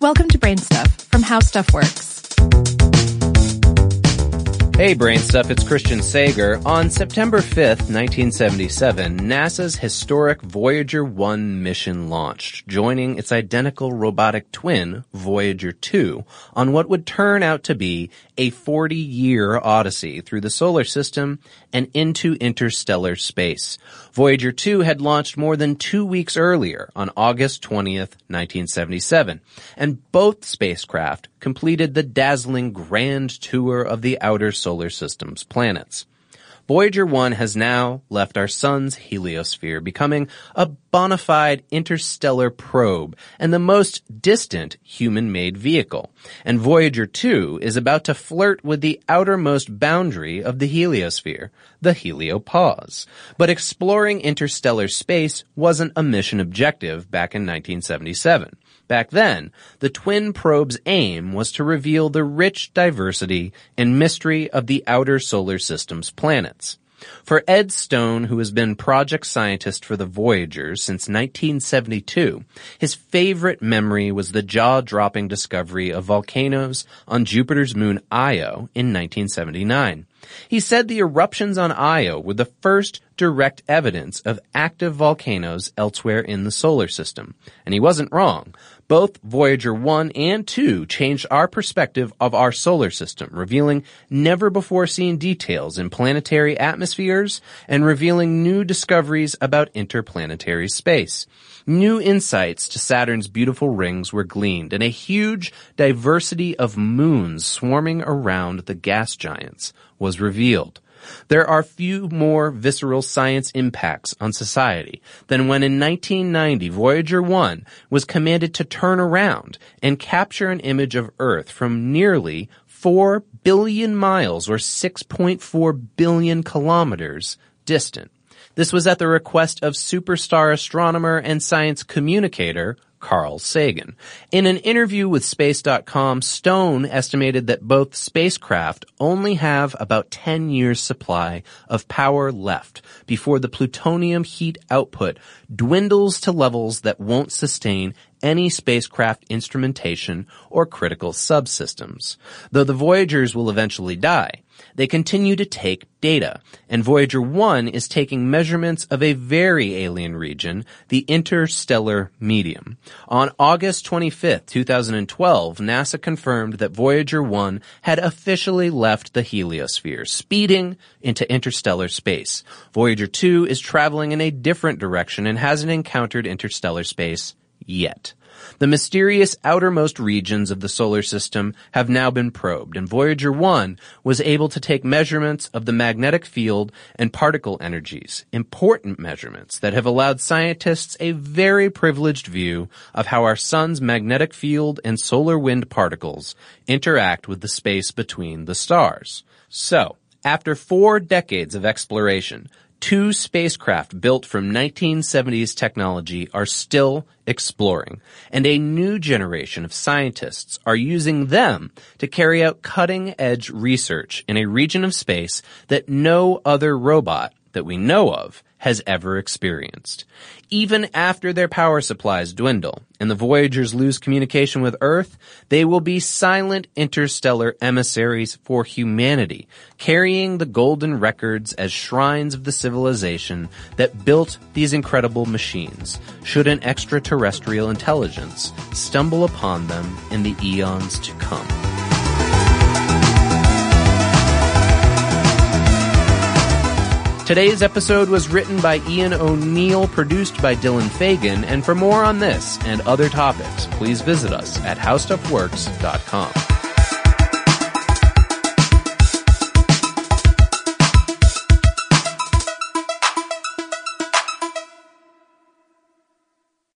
Welcome to Brain Stuff from How Stuff Works. Hey Brain Stuff, it's Christian Sager. On September 5th, 1977, NASA's historic Voyager 1 mission launched, joining its identical robotic twin, Voyager 2, on what would turn out to be a 40-year odyssey through the solar system and into interstellar space. Voyager 2 had launched more than two weeks earlier on August 20th, 1977, and both spacecraft completed the dazzling grand tour of the outer solar system's planets. Voyager 1 has now left our sun's heliosphere, becoming a bona fide interstellar probe and the most distant human-made vehicle. And Voyager 2 is about to flirt with the outermost boundary of the heliosphere, the heliopause. But exploring interstellar space wasn't a mission objective back in 1977. Back then, the twin probe's aim was to reveal the rich diversity and mystery of the outer solar system's planets. For Ed Stone, who has been project scientist for the Voyager since 1972, his favorite memory was the jaw-dropping discovery of volcanoes on Jupiter's moon Io in 1979. He said the eruptions on Io were the first direct evidence of active volcanoes elsewhere in the solar system. And he wasn't wrong. Both Voyager 1 and 2 changed our perspective of our solar system, revealing never before seen details in planetary atmospheres and revealing new discoveries about interplanetary space. New insights to Saturn's beautiful rings were gleaned and a huge diversity of moons swarming around the gas giants was revealed. There are few more visceral science impacts on society than when in 1990 Voyager 1 was commanded to turn around and capture an image of Earth from nearly 4 billion miles or 6.4 billion kilometers distant. This was at the request of superstar astronomer and science communicator Carl Sagan. In an interview with Space.com, Stone estimated that both spacecraft only have about 10 years supply of power left before the plutonium heat output dwindles to levels that won't sustain any spacecraft instrumentation or critical subsystems. Though the Voyagers will eventually die, they continue to take data, and Voyager 1 is taking measurements of a very alien region, the interstellar medium. On August 25, 2012, NASA confirmed that Voyager 1 had officially left the heliosphere, speeding into interstellar space. Voyager 2 is traveling in a different direction and hasn't encountered interstellar space yet. The mysterious outermost regions of the solar system have now been probed, and Voyager 1 was able to take measurements of the magnetic field and particle energies, important measurements that have allowed scientists a very privileged view of how our sun's magnetic field and solar wind particles interact with the space between the stars. So, after four decades of exploration, two spacecraft built from 1970s technology are still exploring, and a new generation of scientists are using them to carry out cutting edge research in a region of space that no other robot that we know of has ever experienced. Even after their power supplies dwindle and the Voyagers lose communication with Earth, they will be silent interstellar emissaries for humanity, carrying the golden records as shrines of the civilization that built these incredible machines, should an extraterrestrial intelligence stumble upon them in the eons to come. Today's episode was written by Ian O'Neill, produced by Dylan Fagan, and for more on this and other topics, please visit us at howstuffworks.com.